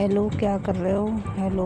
Hello क्या कर रहे हो? हेलो